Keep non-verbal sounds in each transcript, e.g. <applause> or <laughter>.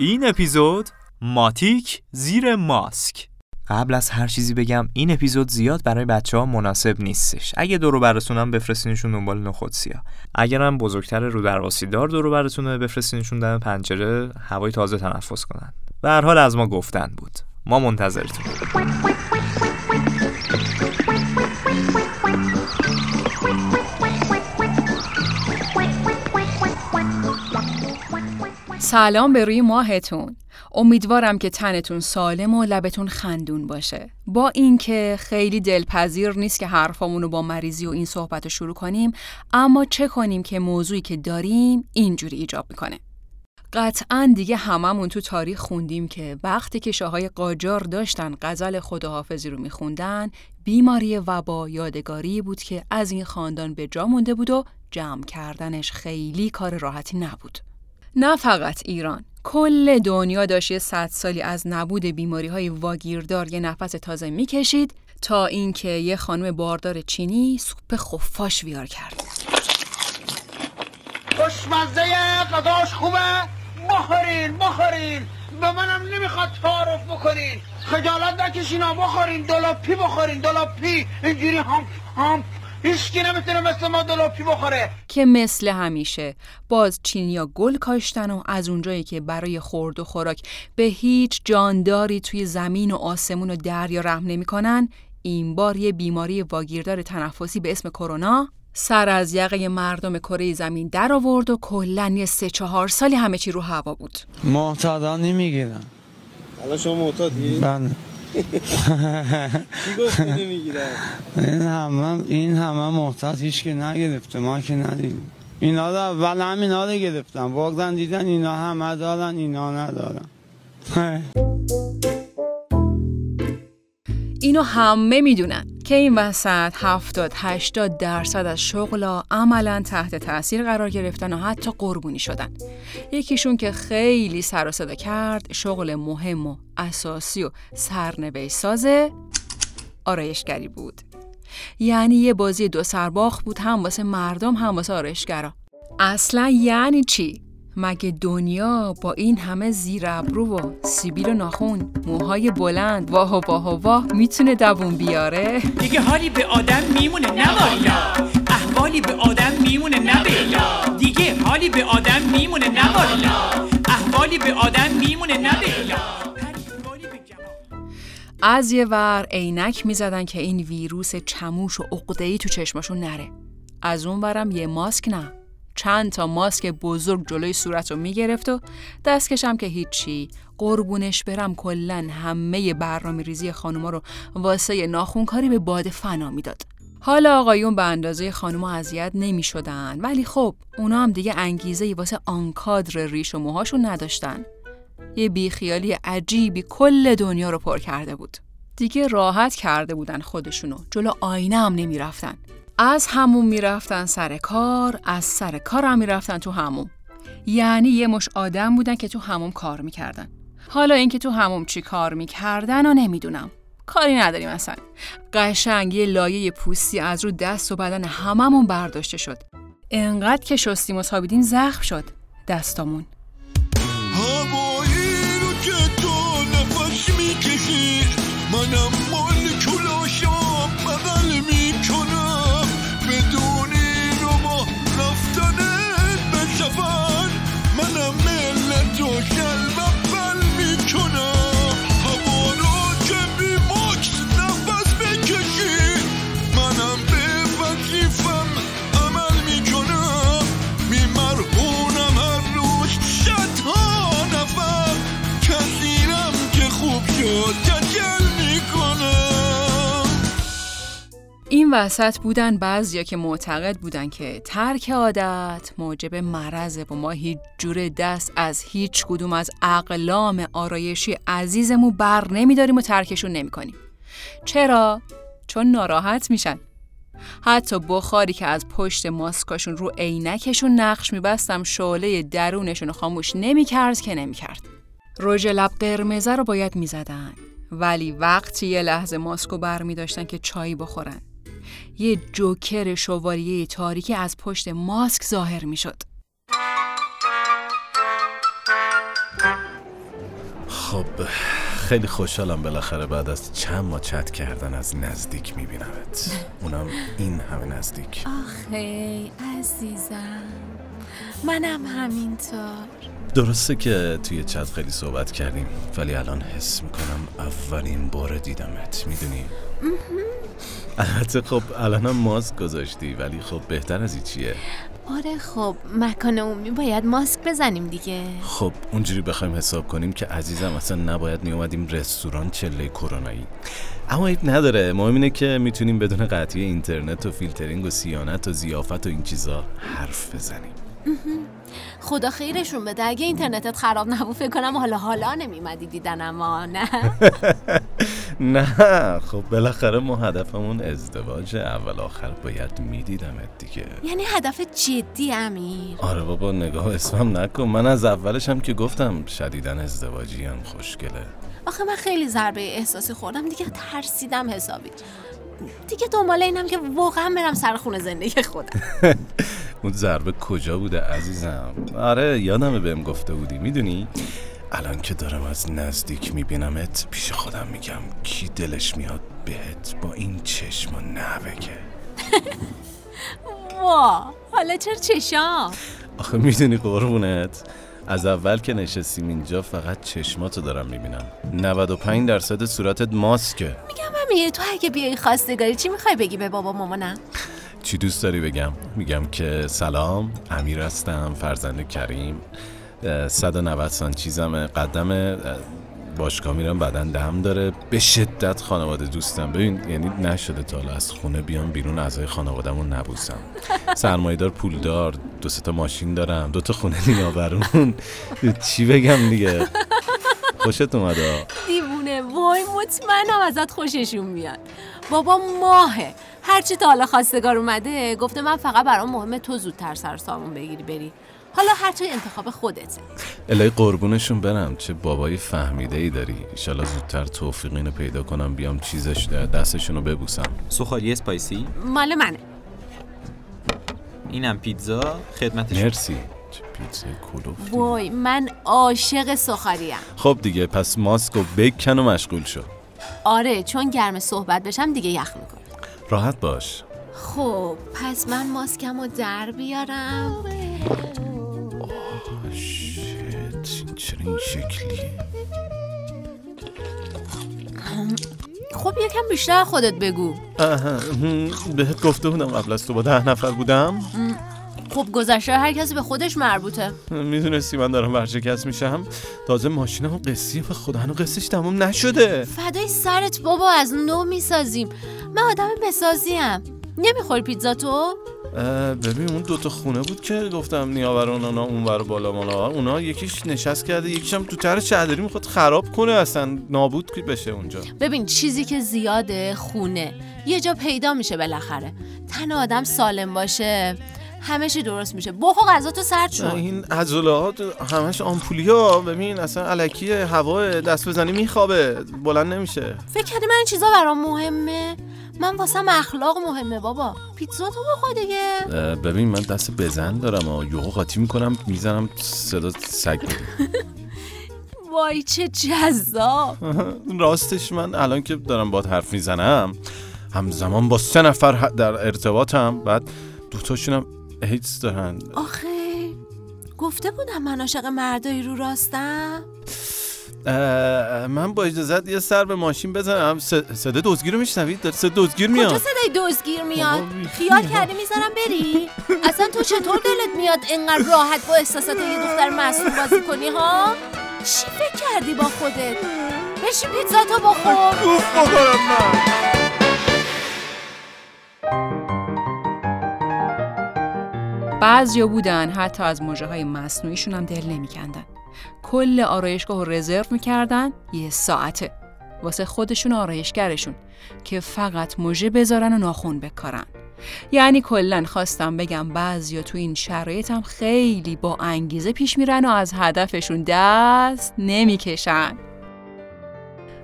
این اپیزود ماتیک زیر ماسک. قبل از هر چیزی بگم این اپیزود زیاد برای بچه ها مناسب نیستش. اگه دورو براتونم بفرستینشون دنبال نخود سیا اگرم بزرگتر رو درواسی دار دورو براتونه بفرستینشون دم پنجره هوای تازه تنفس کنن. و هر حال از ما گفتن بود. ما منتظرتون سلام به روی ماهتون. امیدوارم که تنتون سالم و لبتون خندون باشه. با اینکه خیلی دلپذیر نیست که حرفامون رو با مریضی و این صحبت رو شروع کنیم اما چه کنیم که موضوعی که داریم اینجوری ایجاب می‌کنه. قطعا دیگه هممون تو تاریخ خوندیم که وقتی که شاهای قاجار داشتن غزل خداحافظی رو میخوندن بیماری وبا یادگاری بود که از این خاندان به جا مونده بود و جمع کردنش خیلی کار راحتی نبود. نه فقط ایران. کل دنیا داشت یه صد سالی از نبود بیماری های واگیردار یه نفس تازه می‌کشید تا اینکه یه خانم باردار چینی سوپ خفاش ویار کرد. خوشمزه غذاش خوبه؟ بخورین بخورین. به منم نمی‌خواد تعارف بکنین. خجالت نکشین بخورین. دلاپی بخورین دلاپی اینجوری هم هم هیچکی نمی‌تونه مثل ما دلاپی بخوره که مثل همیشه باز چینیا گل کاشتن و از اونجایی که برای خورد و خوراک به هیچ جانداری توی زمین و آسمون و دریا رحم نمی‌کنن این بار یه بیماری واگیردار تنفسی به اسم کرونا سر از یقه مردم کره زمین در آورد و کلا یه سه چهار سالی همه چی رو هوا بود محتادا نمی‌گیرن حالا شما معتادی؟ بله؟ <laughs> این همه این همه محتاط هیچ که نگرفته ما که ندیدیم. اینا رو اول همینا رو گرفتن بردن دیدن اینا همه دارن اینا ندارن. اینو همه می‌دونن. که این وسط 70 80 درصد از شغلا عملا تحت تاثیر قرار گرفتن و حتی قربونی شدن. یکیشون که خیلی سر و صدا کرد شغل مهم و اساسی و سرنوشت سازه آرایشگری بود. یعنی یه بازی دو سرباخ بود هم واسه مردم هم واسه آرایشگرا. اصلا یعنی چی؟ مگه دنیا با این همه زیر ابرو و سیبیل و ناخون موهای بلند واه و واه و واه می‌تونه دوون بیاره؟ دیگه حالی به آدم میمونه نه والا احوالی به آدم میمونه نه دیگه حالی به آدم میمونه نه والا احوالی به آدم میمونه نه. از یه ور عینک می‌زدن که این ویروس چموش و عقده‌ای تو چشماشون نره. از اون ورم یه ماسک نه. چند تا ماسک بزرگ جلوی صورت رو می‌گرفت و دستکشم که هیچی. قربونش برم کلا همه برنامه ریزی خانوما رو واسه ناخونکاری به باد فنا می‌داد. حالا آقایون به اندازه خانوما اذیت نمی شدن ولی خب اونا هم دیگه انگیزه ای واسه آنکادر ریش و موهاشون نداشتن. یه بیخیالی عجیبی کل دنیا رو پر کرده بود. دیگه راحت کرده بودن خودشونو. جلو آینه هم نمی رفتن. از همون می‌رفتن سر کار از سر کار هم می‌رفتن تو هموم. یعنی یه مش آدم بودن که تو هموم کار می‌کردن. حالا اینکه تو هموم چی کار می‌کردن و نمی‌دونم. کاری نداریم اصلا. قشنگ یه لایه پوستی از رو دست و بدن هممون برداشته شد. انقدر که شستیم و سابیدیم زخم شد. دستامون. منم مال کلاشام بغل می‌کنم. وسط بودن بعضیا که معتقد بودن که ترک عادت موجب مرضه و ما هیچ جور دست از هیچ کدوم از اقلام آرایشی عزیزمون بر نمیداریم و ترکشون نمی‌کنیم. چرا؟ چون ناراحت میشن. حتی بخاری که از پشت ماسکاشون رو عینکشون نقش میبستم شعله درونشون رو خاموش نمی‌کرد که نمی‌کرد. رژ لب قرمزه رو باید می‌زدن ولی وقتی یه لحظه ماسکو بر می داشتن که چایی بخورن یه جوکر شواریه تاریکی از پشت ماسک ظاهر می شد خب خیلی خوشحالم بالاخره بعد از چند ماه چت کردن از نزدیک میبینمت. اونم این همه نزدیک. آخه عزیزم منم همینطور. درسته که توی چت خیلی صحبت کردیم ولی الان حس می‌کنم اولین بار دیدمت می‌دونی؟ البته خب الانم ماسک گذاشتی ولی خب بهتر از این چیه؟ آره خب مکان عمومی باید ماسک بزنیم دیگه. خب اونجوری بخوایم حساب کنیم که عزیزم اصلا نباید میومدیم رستوران چله کرونایی. اما عیب نداره مهم اینه که می‌تونیم بدون قطعی اینترنت و فیلترینگ و سیانت و زیافت و این چیزا حرف بزنیم. خدا خیرشون بده. اگه اینترنتت خراب نبود فکر کنم حالا حالا نمیمدی دیدن اما نه؟ <laughs> <laughs> نه خب بالاخره ما هدفمون ازدواج اول آخر باید میدیدمت دیگه. یعنی هدف جدی امیر؟ آره بابا نگاه اسمم نکن. من از اولش هم که گفتم شدیدن ازدواجی هم خوشگله. آخه من خیلی ضربه احساسی خوردم. دیگه ترسیدم حسابی. دیگه دنبال اینم که واقعا برم سر خونه زندگی خودم. <laughs> اون ضربه کجا بوده عزیزم؟ آره یادمه بهم گفته بودی. می‌دونی؟ الان که دارم از نزدیک میبینمت پیش خودم میگم کی دلش میاد بهت با این چشم و نوگه <laughs> وا حالا چرا چشام؟ آخه می‌دونی قربونت. از اول که نشستیم اینجا فقط چشماتو دارم می‌بینم. 95 درصد صورتت ماسکه. میگم امیر تو اگه بیای خواستگاری چی می‌خوای بگی به بابا مامانم چی دوست داری بگم؟ میگم که سلام امیر هستم فرزند کریم. 190 سان چیزمه قدم اه، باشگاه میرم بدن دم داره. به شدت خانواده دوستم. ببین یعنی نشده تا از خونه بیام بیرون اعضای خانوادهمون نبوسم. سرمایدار پولدار دو تا ماشین دارم دو تا خونه نیاورون. چی بگم دیگه؟ خوشت اومده؟ دیوونه. وای مطمئنم ازت خوششون میاد. بابا ماهه. هرچی تا حالا خواستگار اومده گفته من فقط برام مهمه تو زودتر سر سامون بگیری بری. حالا هرچی انتخاب خودته. الهی قربونشون برم چه بابایی فهمیده ای داری؟ ایشالا زودتر توفیق اینو پیدا کنم بیام چیزش دستشونو ببوسم. سوخالی اسپایسی؟ مال منه. اینم پیتزا؟ خدمتش مرسی. چه پیتزای کلوفتی. وای من عاشق سخاریم خب دیگه پس ماسک و بکن و مشغول شو. آره چون گرم صحبت بشم دیگه یخ می‌کنه راحت باش. خب پس من ماسکم رو در بیارم. چرا این شکلی؟ خب یکم بیشتر خودت بگو. بهت گفته بودم قبل از تو با ده نفر بودم. خب گذشته هر کسی به خودش مربوطه. می‌دونستی من دارم ورشکست میشم. تازه ماشینم قصیه و خدا هنو قصهش تموم نشده. فدای سرت بابا از نو می‌سازیم. من آدم بسازیم. نمی‌خوری پیتزا تو؟ ببین اون دوتا خونه بود که گفتم نیاوران اونا اونور بالا مالا. اونا یکیش نشست کرده یکیش هم تو تر چادری می‌خواد خراب کنه اصلا نابود بشه اونجا. ببین چیزی که زیاده خونه. یه جا پیدا میشه بالاخره. تن آدم سالم باشه همه چی درست میشه. بخو غذا تو سرد شو. این عضلات همش آمپولی ها ببین اصلا علکی هوا دست بزنی میخوابه. بلند نمیشه. فکر کردی من این چیزا برام مهمه؟ من واسم اخلاق مهمه بابا. پیتزا تو بخور دیگه. ببین من دست بزن دارم و یهو قاطی می‌کنم می‌زنم صدا سگ. <laughs> وای چه جذاب. <laughs> راستش من الان که دارم باد حرف می‌زنم همزمان با سه نفر در ارتباطم بعد دوتاشونم ایدز دارن. آخه گفته بودم من عاشق مردایی رو راستم؟ من با اجازت یه سر به ماشین بزنم. صدا دزگیر رو میشنوید؟ داره صدا دزگیر میاد. کجا صدای دزگیر میاد؟ خیال کردی می‌ذارم بری؟ اصلا تو چطور دلت میاد انقدر راحت با احساسات یه دختر معصوم بازی کنی ها؟ چی فکر کردی با خودت؟ بشی پیتزا تو بخور. بخورم من. بعضی بودن حتی از موجه های مصنوعیشون هم دل نمیکندن. کل آرایشگاه رو رزرو می‌کردن یه ساعته واسه خودشون آرایشگرشون که فقط مژه بذارن و ناخون بکارن یعنی کلا خواستم بگم بعضیا تو این شرایط هم خیلی با انگیزه پیش میرن و از هدفشون دست نمی‌کشن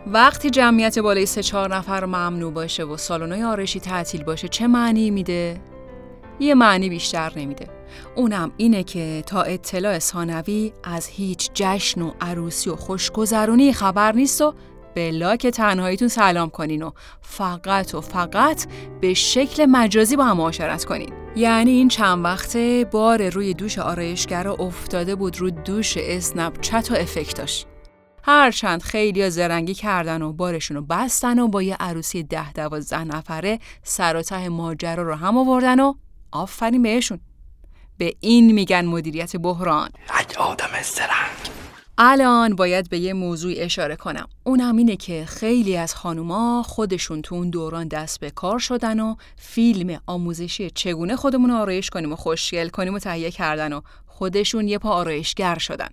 وقتی جمعیت بالای سه چهار نفر ممنوع باشه و سالن‌های آرایشی تعطیل باشه چه معنی میده؟ یه معنی بیشتر نمیده. اونم اینه که تا اطلاع ثانوی از هیچ جشن و عروسی و خوشگذرونی خبر نیست و به لاک تنهاییتون سلام کنین و فقط و فقط به شکل مجازی با هم معاشرت کنین. یعنی این چند وقته بار روی دوش آرایشگرا افتاده بود رو دوش اسنپ چت و افکتاش. هرچند خیلی زرنگی کردن و بارشون رو بستن و با یه عروسی ده دوازده نفره سر و ته ماجرا رو هم آوردن و آفرین بهشون. به این میگن مدیریت بحران. اگه آدم زرنگ الان باید به یه موضوع اشاره کنم. اونم اینه که خیلی از خانوما خودشون تو اون دوران دست به کار شدن و فیلم آموزشی چگونه خودمون رو آرایش کنیم و خوشگل کنیم و تهیه کردن و خودشون یه پا آرایشگر شدن.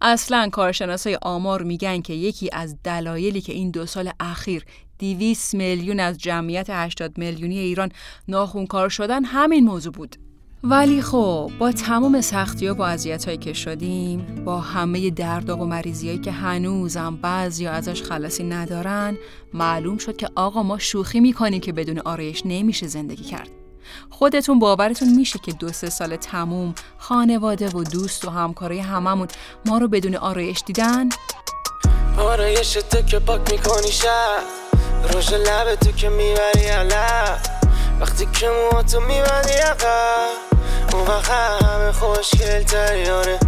اصلا کارشناسای آمار میگن که یکی از دلایلی که این دو سال اخیر 200 میلیون از جمعیت 80 میلیونی ایران ناخونکار شدن همین موضوع بود. ولی خب با تمام سختی و با اذیت‌هایی که شدیم با همه دردا و مریضیایی که هنوزم بعضی ازش خلاصی ندارن معلوم شد که آقا ما شوخی می‌کنیم که بدون آرایش نمیشه زندگی کرد. خودتون باورتون میشه که دو سه سال تموم خانواده و دوست و همکارای هممون ما رو بدون آرایش دیدن؟ آرایش تو که پاک می‌کنی شب روش لب تو که می‌بری علب وقتی که مو تو می‌بری عقب. اون وقت همه خوشگل تریاره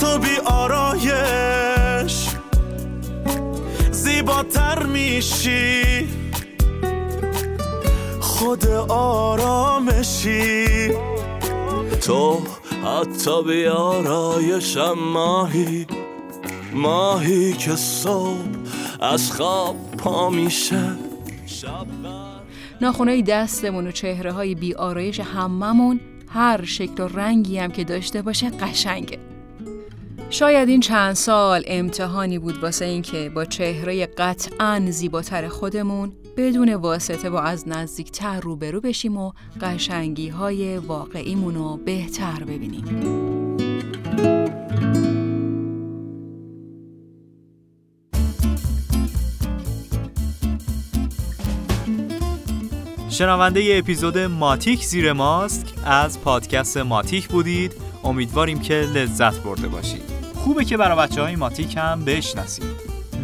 تو بی آرایش زیباتر میشی. خود آرامشی. تو حتی بی آرایشم ماهی. ماهی که صبح از خواب پا میشه. ناخونای دستمون و چهره های بی آرایش هممون هر شکل و رنگی هم که داشته باشه قشنگه. شاید این چند سال امتحانی بود واسه اینکه با چهره قطعا زیباتر خودمون بدون واسطه با از نزدیکتر روبرو بشیم و قشنگی های واقعیمون رو بهتر ببینیم. شنونده ی اپیزود ماتیک زیر ماسک از پادکست ماتیک بودید. امیدواریم که لذت برده باشید. خوبه که برای بچه های ماتیک هم بشناسید.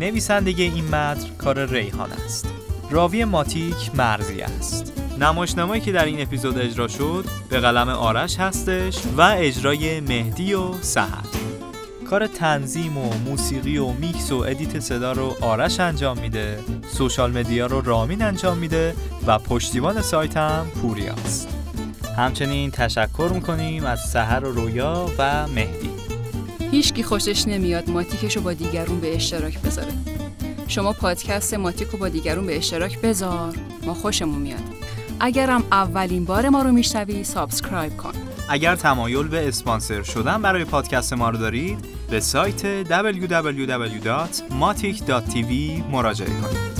نویسنده این متن کار ریحان است. راوی ماتیک مرزی است. نمایشنامه‌ای که در این اپیزود اجرا شد به قلم آرش هستش و اجرای مهدی و سحر کار تنظیم و موسیقی و میکس و edit صدا رو آرش انجام میده. social media رو رامین انجام میده و پشتیبان سایت هم پوریاست همچنین تشکر می‌کنیم از سحر و رویا و مهدی. هیچکی خوشش نمیاد ماتیکش رو با دیگرون به اشتراک بذاره. شما پادکست ماتیک رو با دیگرون به اشتراک بذار. ما خوشمون میاد. اگرم اولین بار ما رو میشنوی subscribe کن. اگر تمایل به اسپانسر شدن برای پادکست ما رو دارید به سایت www.matic.tv مراجعه کنید.